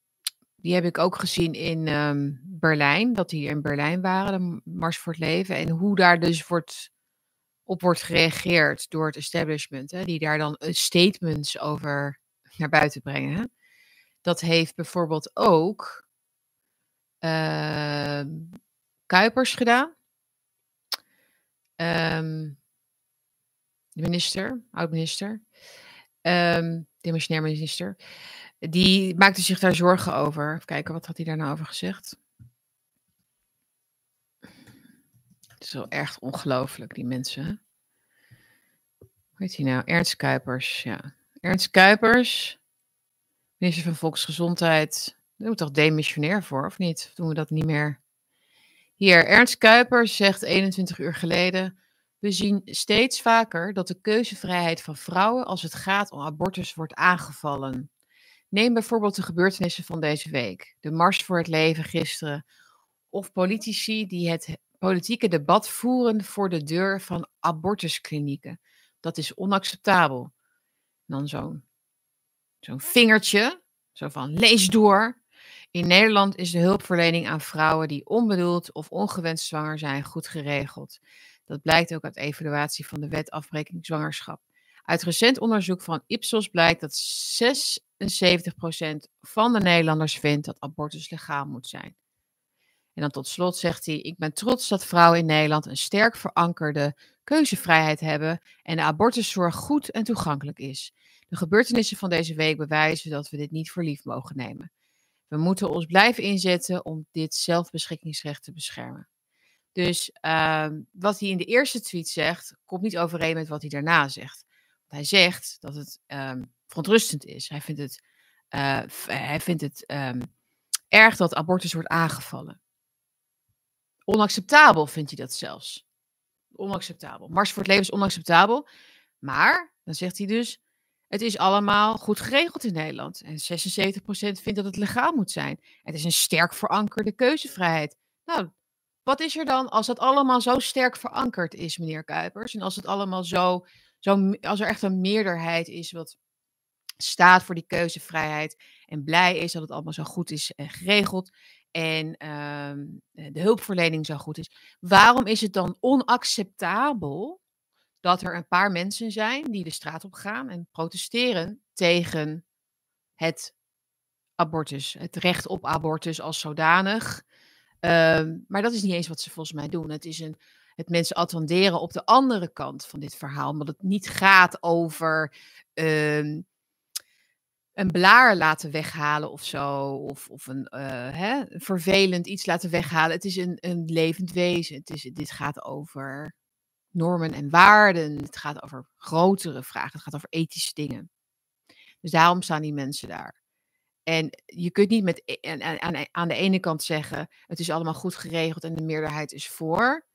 die heb ik ook gezien in um, Berlijn, dat die in Berlijn waren, de Mars voor het Leven. En hoe daar dus wordt, op wordt gereageerd door het establishment, hè, die daar dan statements over naar buiten brengen. Dat heeft bijvoorbeeld ook Kuipers gedaan. Um, de minister, oud-minister. Um, demissionair minister, die maakte zich daar zorgen over. Even kijken, wat had hij daar nou over gezegd? Het is wel echt ongelooflijk, die mensen. Hoe heet hij nou? Ernst Kuipers, ja. Ernst Kuipers, minister van Volksgezondheid. Daar moet toch demissionair voor, of niet? Doen we dat niet meer? Hier, Ernst Kuipers zegt 21 uur geleden... We zien steeds vaker dat de keuzevrijheid van vrouwen als het gaat om abortus wordt aangevallen. Neem bijvoorbeeld de gebeurtenissen van deze week. De Mars voor het Leven gisteren. of politici die het politieke debat voeren voor de deur van abortusklinieken. Dat is onacceptabel. Dan zo'n zo'n vingertje, zo van lees door. In Nederland is de hulpverlening aan vrouwen die onbedoeld of ongewenst zwanger zijn goed geregeld. Dat blijkt ook uit evaluatie van de wet afbreking zwangerschap. Uit recent onderzoek van Ipsos blijkt dat 76% van de Nederlanders vindt dat abortus legaal moet zijn. En dan tot slot zegt hij: Ik ben trots dat vrouwen in Nederland een sterk verankerde keuzevrijheid hebben en de abortuszorg goed en toegankelijk is. De gebeurtenissen van deze week bewijzen dat we dit niet voor lief mogen nemen. We moeten ons blijven inzetten om dit zelfbeschikkingsrecht te beschermen. Dus uh, wat hij in de eerste tweet zegt, komt niet overeen met wat hij daarna zegt. hij zegt dat het um, verontrustend is. Hij vindt het, uh, hij vindt het um, erg dat abortus wordt aangevallen. Onacceptabel vindt hij dat zelfs. Onacceptabel. Mars voor het leven is onacceptabel. Maar, dan zegt hij dus, het is allemaal goed geregeld in Nederland. En 76% vindt dat het legaal moet zijn. Het is een sterk verankerde keuzevrijheid. Nou, wat is er dan als dat allemaal zo sterk verankerd is, meneer Kuipers? En als het allemaal zo, zo als er echt een meerderheid is wat staat voor die keuzevrijheid en blij is dat het allemaal zo goed is en geregeld en uh, de hulpverlening zo goed is. Waarom is het dan onacceptabel dat er een paar mensen zijn die de straat op gaan en protesteren tegen het abortus, het recht op abortus als zodanig? Um, maar dat is niet eens wat ze volgens mij doen. Het is een, het mensen attenderen op de andere kant van dit verhaal, omdat het niet gaat over. Um, een blaar laten weghalen of zo. Of, of een uh, hè, vervelend iets laten weghalen. Het is een, een levend wezen. Het is, dit gaat over normen en waarden. Het gaat over grotere vragen. Het gaat over ethische dingen. Dus daarom staan die mensen daar. En je kunt niet met, e, aan, de ene kant zeggen: het is allemaal goed geregeld en de meerderheid is voor.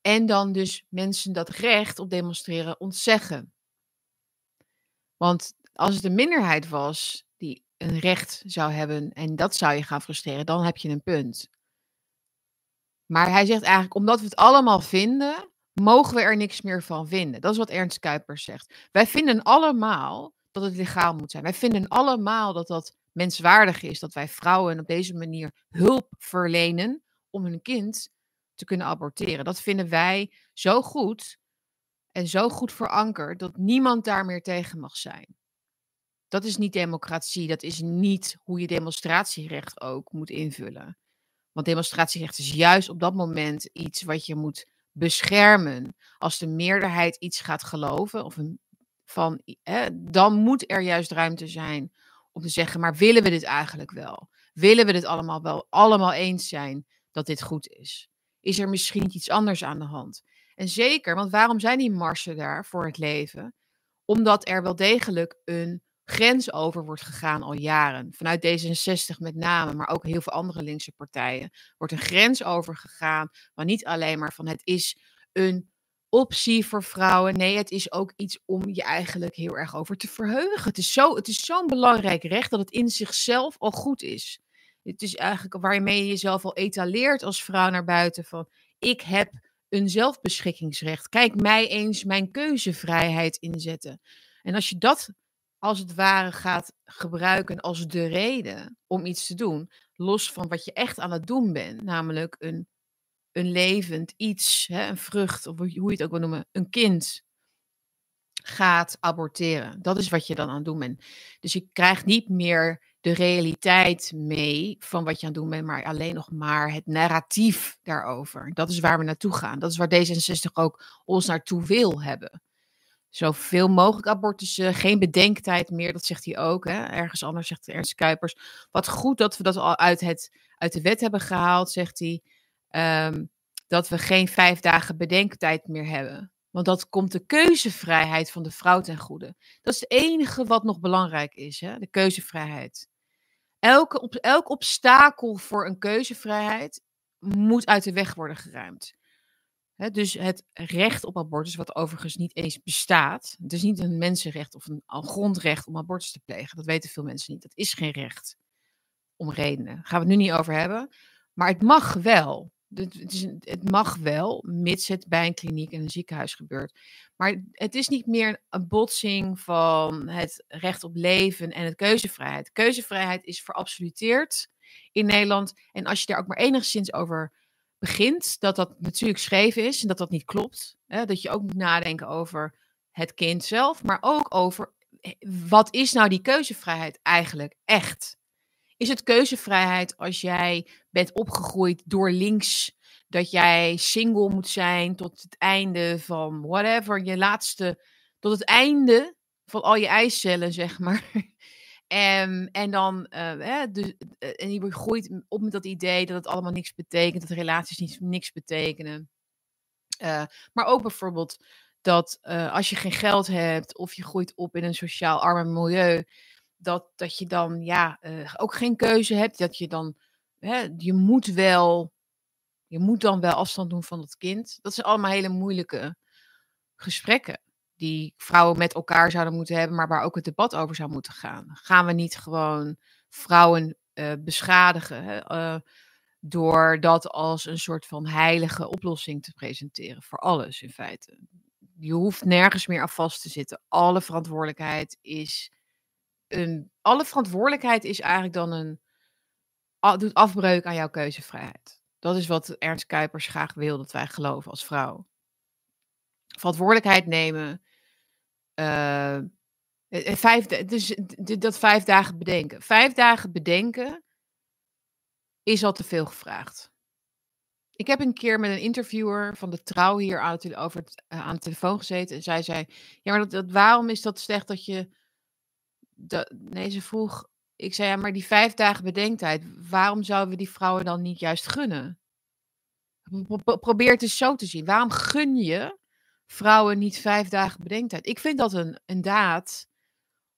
En dan dus mensen dat recht op demonstreren ontzeggen. Want als het een minderheid was die een recht zou hebben en dat zou je gaan frustreren, dan heb je een punt. Maar hij zegt eigenlijk, omdat we het allemaal vinden, mogen we er niks meer van vinden. Dat is wat Ernst Kuipers zegt. Wij vinden allemaal dat het legaal moet zijn. Wij vinden allemaal dat dat menswaardig is, dat wij vrouwen op deze manier hulp verlenen om hun kind te kunnen aborteren. Dat vinden wij zo goed en zo goed verankerd dat niemand daar meer tegen mag zijn. Dat is niet democratie. Dat is niet hoe je demonstratierecht ook moet invullen. Want demonstratierecht is juist op dat moment iets wat je moet beschermen. Als de meerderheid iets gaat geloven, of een, van, dan moet er juist ruimte zijn om te zeggen: maar willen we dit eigenlijk wel? Willen we dit allemaal wel allemaal eens zijn dat dit goed is? Is er misschien iets anders aan de hand? En zeker, want waarom zijn die marsen daar voor het leven? Omdat er wel degelijk een grens over wordt gegaan al jaren. Vanuit D66 met name, maar ook heel veel andere linkse partijen. Wordt een grens over gegaan, maar niet alleen maar van het is een optie voor vrouwen. Nee, het is ook iets om je eigenlijk heel erg over te verheugen. Het is, zo'n belangrijk recht dat het in zichzelf al goed is. Het is eigenlijk waarmee je jezelf al etaleert als vrouw naar buiten van ik heb een zelfbeschikkingsrecht. Kijk mij eens mijn keuzevrijheid inzetten. En als je dat als het ware gaat gebruiken als de reden om iets te doen, los van wat je echt aan het doen bent, namelijk een, een levend iets, hè, een vrucht, of hoe je het ook wil noemen, een kind gaat aborteren. Dat is wat je dan aan het doen bent. Dus je krijgt niet meer de realiteit mee van wat je aan het doen bent, maar alleen nog maar het narratief daarover. Dat is waar we naartoe gaan. Dat is waar D66 ook ons naartoe wil hebben. Zoveel mogelijk abortussen, geen bedenktijd meer, dat zegt hij ook. Hè? Ergens anders zegt Ernst Kuipers. Wat goed dat we dat al uit, het, uit de wet hebben gehaald, zegt hij. Ehm, dat we geen vijf dagen bedenktijd meer hebben. Want dat komt de keuzevrijheid van de vrouw ten goede. Dat is het enige wat nog belangrijk is, hè? de keuzevrijheid. Elke, elk obstakel voor een keuzevrijheid moet uit de weg worden geruimd dus het recht op abortus, wat overigens niet eens bestaat. Het is niet een mensenrecht of een, grondrecht om abortus te plegen. Dat weten veel mensen niet. Dat is geen recht. Om redenen. Daar gaan we het nu niet over hebben. Maar het mag wel. Het, is, het mag wel, mits het bij een kliniek en een ziekenhuis gebeurt. Maar het is niet meer een botsing van het recht op leven en het keuzevrijheid. Keuzevrijheid is verabsoluteerd in Nederland. En als je daar ook maar enigszins over begint, dat dat natuurlijk scheef is en dat dat niet klopt. Hè? Dat je ook moet nadenken over het kind zelf, maar ook over eh, wat is nou die keuzevrijheid eigenlijk echt? Is het keuzevrijheid als jij bent opgegroeid door links, dat jij single moet zijn tot het einde van whatever, je laatste, tot het einde van al je eicellen, zeg maar. En, en dan, uh, dus, en je groeit op met dat idee dat het allemaal niks betekent, dat relaties niet, niks betekenen. Uh, maar ook bijvoorbeeld dat uh, als je geen geld hebt of je groeit op in een sociaal arm milieu, dat, dat je dan ja, uh, ook geen keuze hebt. Dat je dan, hè, je moet wel, je moet dan wel afstand doen van het kind. Dat zijn allemaal hele moeilijke gesprekken die vrouwen met elkaar zouden moeten hebben, maar waar ook het debat over zou moeten gaan. Gaan we niet gewoon vrouwen uh, beschadigen hè, uh, door dat als een soort van heilige oplossing te presenteren voor alles in feite? Je hoeft nergens meer aan vast te zitten. Alle verantwoordelijkheid is een. Alle verantwoordelijkheid is eigenlijk dan een. doet afbreuk aan jouw keuzevrijheid. Dat is wat Ernst Kuipers graag wil dat wij geloven als vrouw. Verantwoordelijkheid nemen uh, vijf, dus dat vijf dagen bedenken. Vijf dagen bedenken is al te veel gevraagd. Ik heb een keer met een interviewer van de trouw hier aan, het, over het, aan de telefoon gezeten. En zij zei: Ja, maar dat, waarom is dat slecht dat je. Nee, ze vroeg. Ik zei: Ja, maar die vijf dagen bedenktijd, waarom zouden we die vrouwen dan niet juist gunnen? Probeer het eens zo te zien. Waarom gun je vrouwen niet vijf dagen bedenktijd. Ik vind dat een, een daad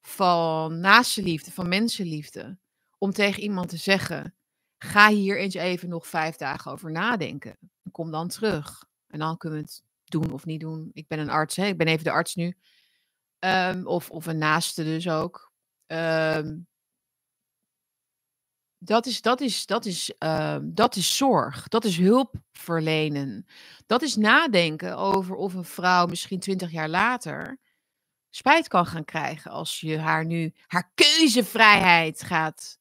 van naaste liefde, van mensenliefde. Om tegen iemand te zeggen: ga hier eens even nog vijf dagen over nadenken. Kom dan terug. En dan kunnen we het doen of niet doen. Ik ben een arts, hè? ik ben even de arts nu. Um, of, of een naaste dus ook. Um, dat is, dat, is, dat, is, uh, dat is zorg. Dat is hulp verlenen. Dat is nadenken over of een vrouw misschien twintig jaar later spijt kan gaan krijgen als je haar nu haar keuzevrijheid gaat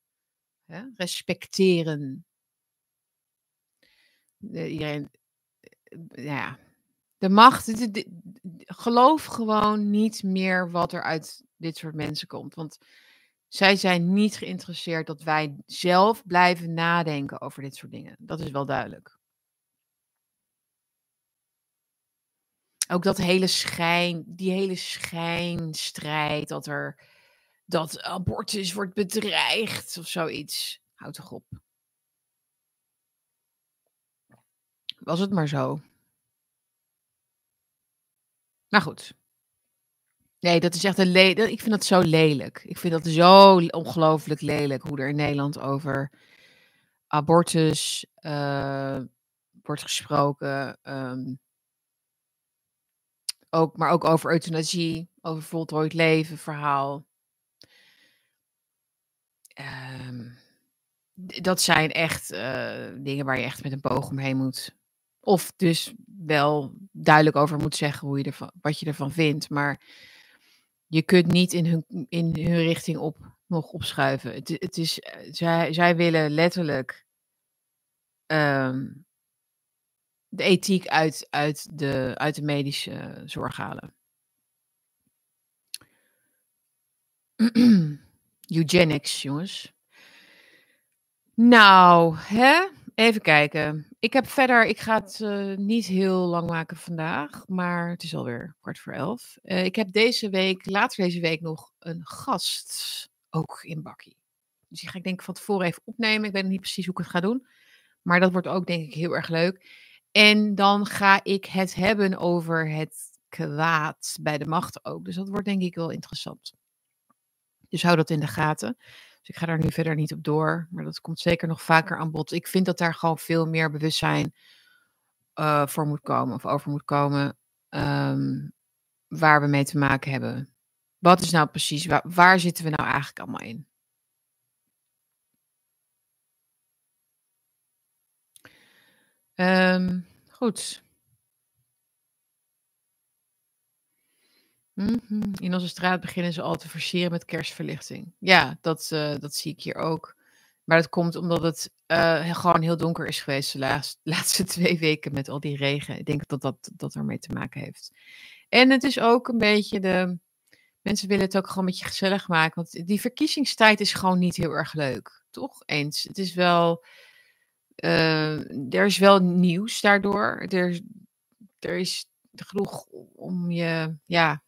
hè, respecteren. De, iedereen, eh, ja, de macht, geloof gewoon niet meer wat er uit dit soort mensen komt. Want zij zijn niet geïnteresseerd dat wij zelf blijven nadenken over dit soort dingen. Dat is wel duidelijk. Ook dat hele schijn, die hele schijnstrijd dat er dat abortus wordt bedreigd of zoiets. Houd toch op. Was het maar zo. Nou goed. Nee, dat is echt een le ik vind dat zo lelijk. Ik vind dat zo ongelooflijk lelijk hoe er in Nederland over abortus uh, wordt gesproken. Um, ook, maar ook over euthanasie, over voltooid leven, verhaal. Um, dat zijn echt uh, dingen waar je echt met een boog omheen moet. Of dus wel duidelijk over moet zeggen hoe je ervan, wat je ervan vindt. Maar je kunt niet in hun, in hun richting op nog opschuiven. Het, het is, eh, zij, zij willen letterlijk um, de ethiek uit, uit, de, uit de medische zorg halen. Eugenics, jongens. Nou, hè? Even kijken. Ik heb verder, ik ga het uh, niet heel lang maken vandaag, maar het is alweer kwart voor elf. Uh, ik heb deze week, later deze week nog een gast, ook in Bakkie. Dus die ga ik denk ik van tevoren even opnemen. Ik weet niet precies hoe ik het ga doen, maar dat wordt ook denk ik heel erg leuk. En dan ga ik het hebben over het kwaad bij de macht ook. Dus dat wordt denk ik wel interessant. Dus hou dat in de gaten. Dus ik ga daar nu verder niet op door. Maar dat komt zeker nog vaker aan bod. Ik vind dat daar gewoon veel meer bewustzijn uh, voor moet komen. Of over moet komen. Um, waar we mee te maken hebben. Wat is nou precies, waar, waar zitten we nou eigenlijk allemaal in? Ehm, goed. Mhm. In onze straat beginnen ze al te versieren met kerstverlichting. Ja, dat, eh, dat zie ik hier ook. Maar dat komt omdat het uh, gewoon heel donker is geweest de laatste, laatste twee weken met al die regen. Ik denk dat dat, dat ermee te maken heeft. En het is ook een beetje de. Mensen willen het ook gewoon een beetje gezellig maken. Want die verkiezingstijd is gewoon niet heel erg leuk. Toch? Eens. Het is wel. Uh, er is wel nieuws daardoor. Er, er is genoeg om je ja,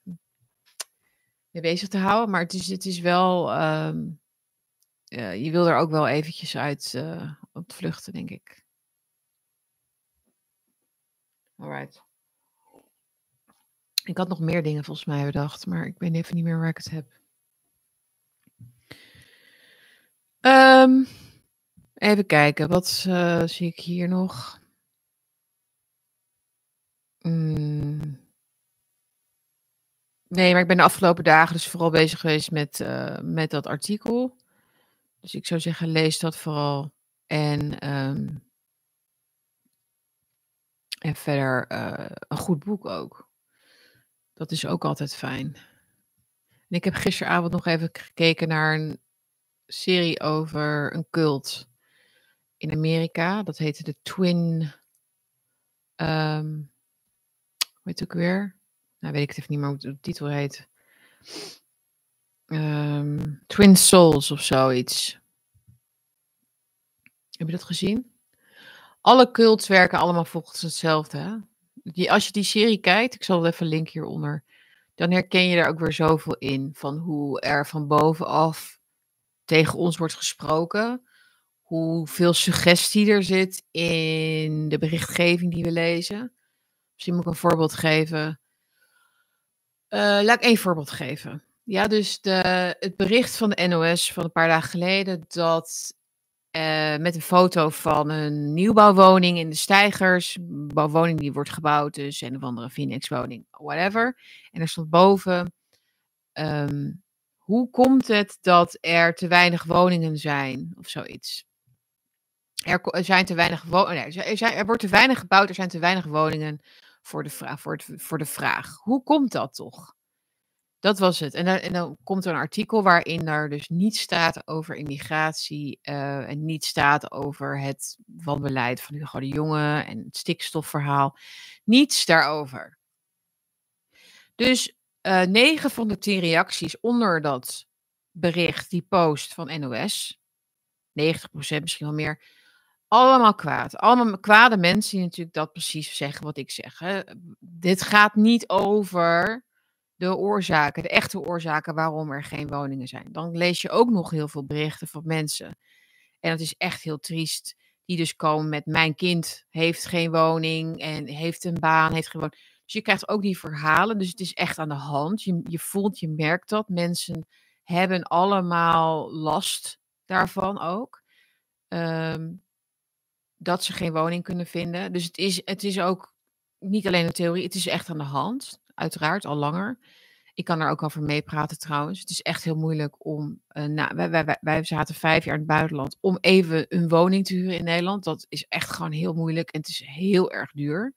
mee bezig te houden. Maar het is, het is wel. Uh, je wil er ook wel eventjes uit uh, ontvluchten, denk ik. Alright. Ik had nog meer dingen volgens mij bedacht, maar ik weet even niet meer waar ik het heb. Um, even kijken, wat uh, zie ik hier nog? Mm. Nee, maar ik ben de afgelopen dagen dus vooral bezig geweest met, uh, met dat artikel. Dus ik zou zeggen, lees dat vooral. En, um, en verder uh, een goed boek ook. Dat is ook altijd fijn. En ik heb gisteravond nog even gekeken naar een serie over een cult in Amerika. Dat heette de Twin. Um, hoe heet het ook weer? Nou, weet ik het even niet meer hoe de titel heet. Um, Twin Souls of zoiets. Heb je dat gezien? Alle cults werken allemaal volgens hetzelfde. Hè? Die, als je die serie kijkt, ik zal even een link hieronder, dan herken je er ook weer zoveel in. Van hoe er van bovenaf tegen ons wordt gesproken. Hoeveel suggestie er zit in de berichtgeving die we lezen. Misschien moet ik een voorbeeld geven. Uh, laat ik één voorbeeld geven. Ja, dus de, het bericht van de NOS van een paar dagen geleden dat uh, met een foto van een nieuwbouwwoning in de Stijgers, een woning die wordt gebouwd, dus een of andere Phoenix-woning, whatever. En er stond boven, um, hoe komt het dat er te weinig woningen zijn, of zoiets. Er, zijn te weinig woningen, nee, er, zijn, er wordt te weinig gebouwd, er zijn te weinig woningen voor de, vraag, voor, het, voor de vraag. Hoe komt dat toch? Dat was het. En dan, en dan komt er een artikel waarin er dus niet staat over immigratie uh, en niet staat over het wanbeleid van Hugo de Jonge en het stikstofverhaal. Niets daarover. Dus eh, 9 van de 10 reacties onder dat bericht, die post van NOS, 90% misschien wel meer, allemaal kwaad. Allemaal kwade mensen die natuurlijk dat precies zeggen wat ik zeg. Dit gaat niet over de oorzaken, de echte oorzaken waarom er geen woningen zijn. Dan lees je ook nog heel veel berichten van mensen. En dat is echt heel triest. Die dus komen met mijn kind heeft geen woning en heeft een baan, heeft geen woning. Dus je krijgt ook die verhalen. Dus het is echt aan de hand. Je, je voelt, je merkt dat. Mensen hebben allemaal last daarvan ook. Um, dat ze geen woning kunnen vinden. Dus het is, het is ook niet alleen een theorie, het is echt aan de hand. Uiteraard, al langer. Ik kan er ook over meepraten trouwens. Het is echt heel moeilijk om. Uh, nou, wij, wij, wij zaten vijf jaar in het buitenland. Om even een woning te huren in Nederland. Dat is echt gewoon heel moeilijk. En het is heel erg duur.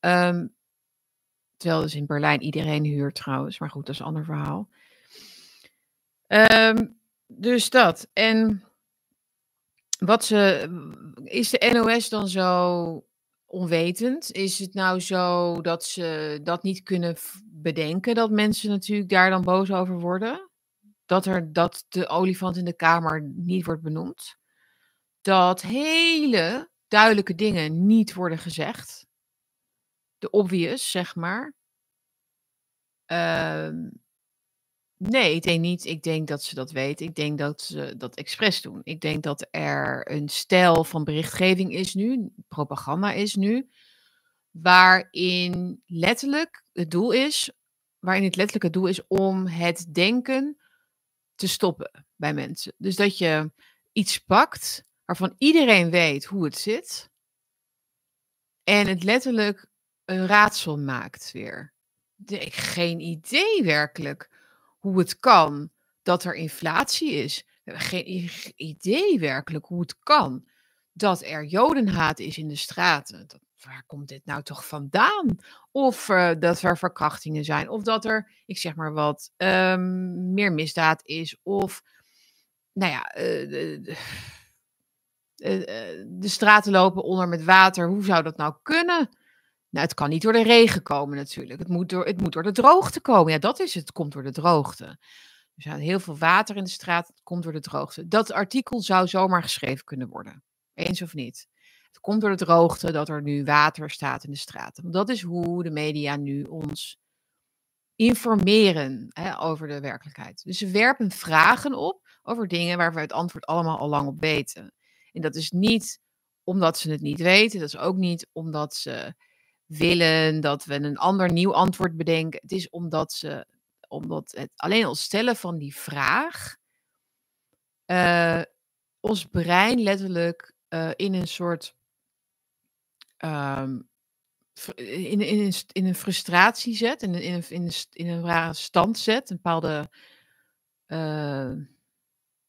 Um, terwijl dus in Berlijn iedereen huurt trouwens. Maar goed, dat is een ander verhaal. Um, dus dat. En wat ze, is de NOS dan zo onwetend? Is het nou zo dat ze dat niet kunnen bedenken, dat mensen natuurlijk daar dan boos over worden? Dat, er, dat de olifant in de kamer niet wordt benoemd? Dat hele duidelijke dingen niet worden gezegd? De obvious, zeg maar. Uh, Nee, ik denk niet. Ik denk dat ze dat weten. Ik denk dat ze dat expres doen. Ik denk dat er een stijl van berichtgeving is nu, propaganda is nu, waarin letterlijk het doel is, waarin het letterlijk het doel is om het denken te stoppen bij mensen. Dus dat je iets pakt waarvan iedereen weet hoe het zit en het letterlijk een raadsel maakt weer. Ik geen idee werkelijk hoe het kan dat er inflatie is. We hebben geen idee werkelijk hoe het kan dat er jodenhaat is in de straten. Dat, waar komt dit nou toch vandaan? Of uh, dat er verkrachtingen zijn, of dat er, ik zeg maar wat, um, meer misdaad is, of nou ja, uh, de, uh, de straten lopen onder met water. Hoe zou dat nou kunnen? Nou, het kan niet door de regen komen natuurlijk. Het moet door, het moet door de droogte komen. Ja, dat is het. Het komt door de droogte. Er zijn heel veel water in de straat. Het komt door de droogte. Dat artikel zou zomaar geschreven kunnen worden. Eens of niet? Het komt door de droogte dat er nu water staat in de straten. Dat is hoe de media nu ons informeren hè, over de werkelijkheid. Dus ze werpen vragen op over dingen waar we het antwoord allemaal al lang op weten. En dat is niet omdat ze het niet weten. Dat is ook niet omdat ze willen dat we een ander nieuw antwoord bedenken. Het is omdat ze, omdat het alleen al stellen van die vraag, uh, ons brein letterlijk uh, in een soort, um, in, in, in, in, een frustratie zet, in, in, in, in, in een rare stand zet, een bepaalde uh,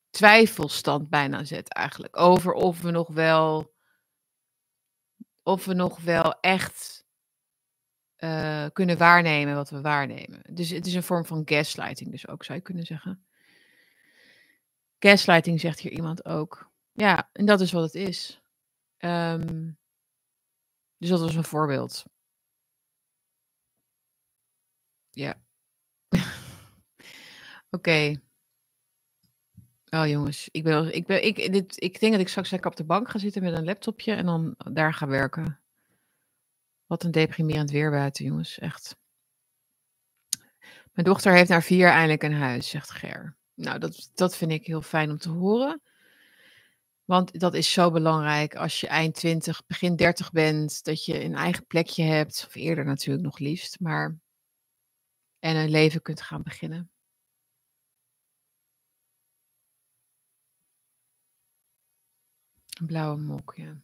twijfelstand bijna zet eigenlijk, over of we nog wel, of we nog wel echt uh, kunnen waarnemen wat we waarnemen. Dus het is een vorm van gaslighting, dus ook zou je kunnen zeggen. Gaslighting zegt hier iemand ook. Ja, en dat is wat het is. Um, dus dat was een voorbeeld. Ja. Oké. Oh jongens, ik, ben, ik, ben, ik, dit, ik denk dat ik straks lekker op de bank ga zitten met een laptopje en dan daar ga werken. Wat een deprimerend weer buiten, jongens. Echt. Mijn dochter heeft naar vier eindelijk een huis, zegt Ger. Nou, dat, dat vind ik heel fijn om te horen. Want dat is zo belangrijk als je eind 20, begin 30 bent, dat je een eigen plekje hebt, of eerder natuurlijk nog liefst, maar en een leven kunt gaan beginnen. Een blauwe mok, ja.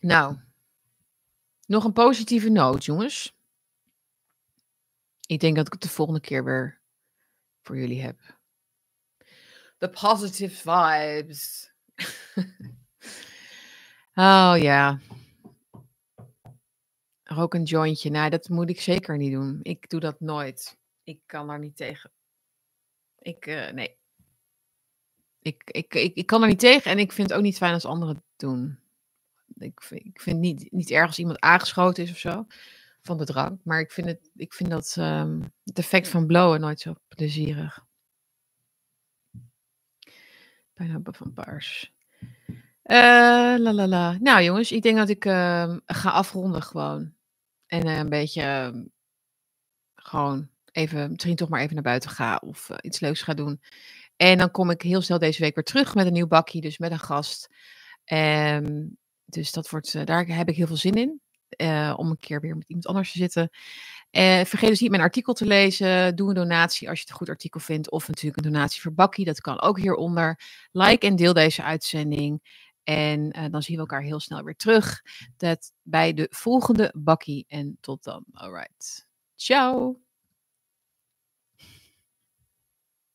Nou, nog een positieve noot, jongens. Ik denk dat ik het de volgende keer weer voor jullie heb. The positive vibes. oh ja. Rook een jointje. Nou, dat moet ik zeker niet doen. Ik doe dat nooit. Ik kan daar niet tegen. Ik, uh, nee. Ik, ik, ik, ik kan er niet tegen en ik vind het ook niet fijn als anderen het doen ik, ik vind niet, niet erg als iemand aangeschoten is of zo van de drank. Maar ik vind, het, ik vind dat um, het effect van blowen nooit zo plezierig. Bijna van paars. Uh, la la la. Nou jongens, ik denk dat ik uh, ga afronden gewoon. En uh, een beetje ehm, gewoon even, misschien toch maar even naar buiten ga of eh, iets leuks ga doen. En dan kom ik heel snel deze week weer terug met een nieuw bakje, dus met een gast. Um, dus dat wordt, uh, daar heb ik heel veel zin in. Uh, om een keer weer met iemand anders te zitten. Uh, vergeet dus niet mijn artikel te lezen. Doe een donatie als je het een goed artikel vindt. Of natuurlijk een donatie voor Bakkie. Dat kan ook hieronder. Like en deel deze uitzending. En dan zien we elkaar heel snel weer terug. Dat bij de volgende Bakkie. En tot dan. Alright. Ciao.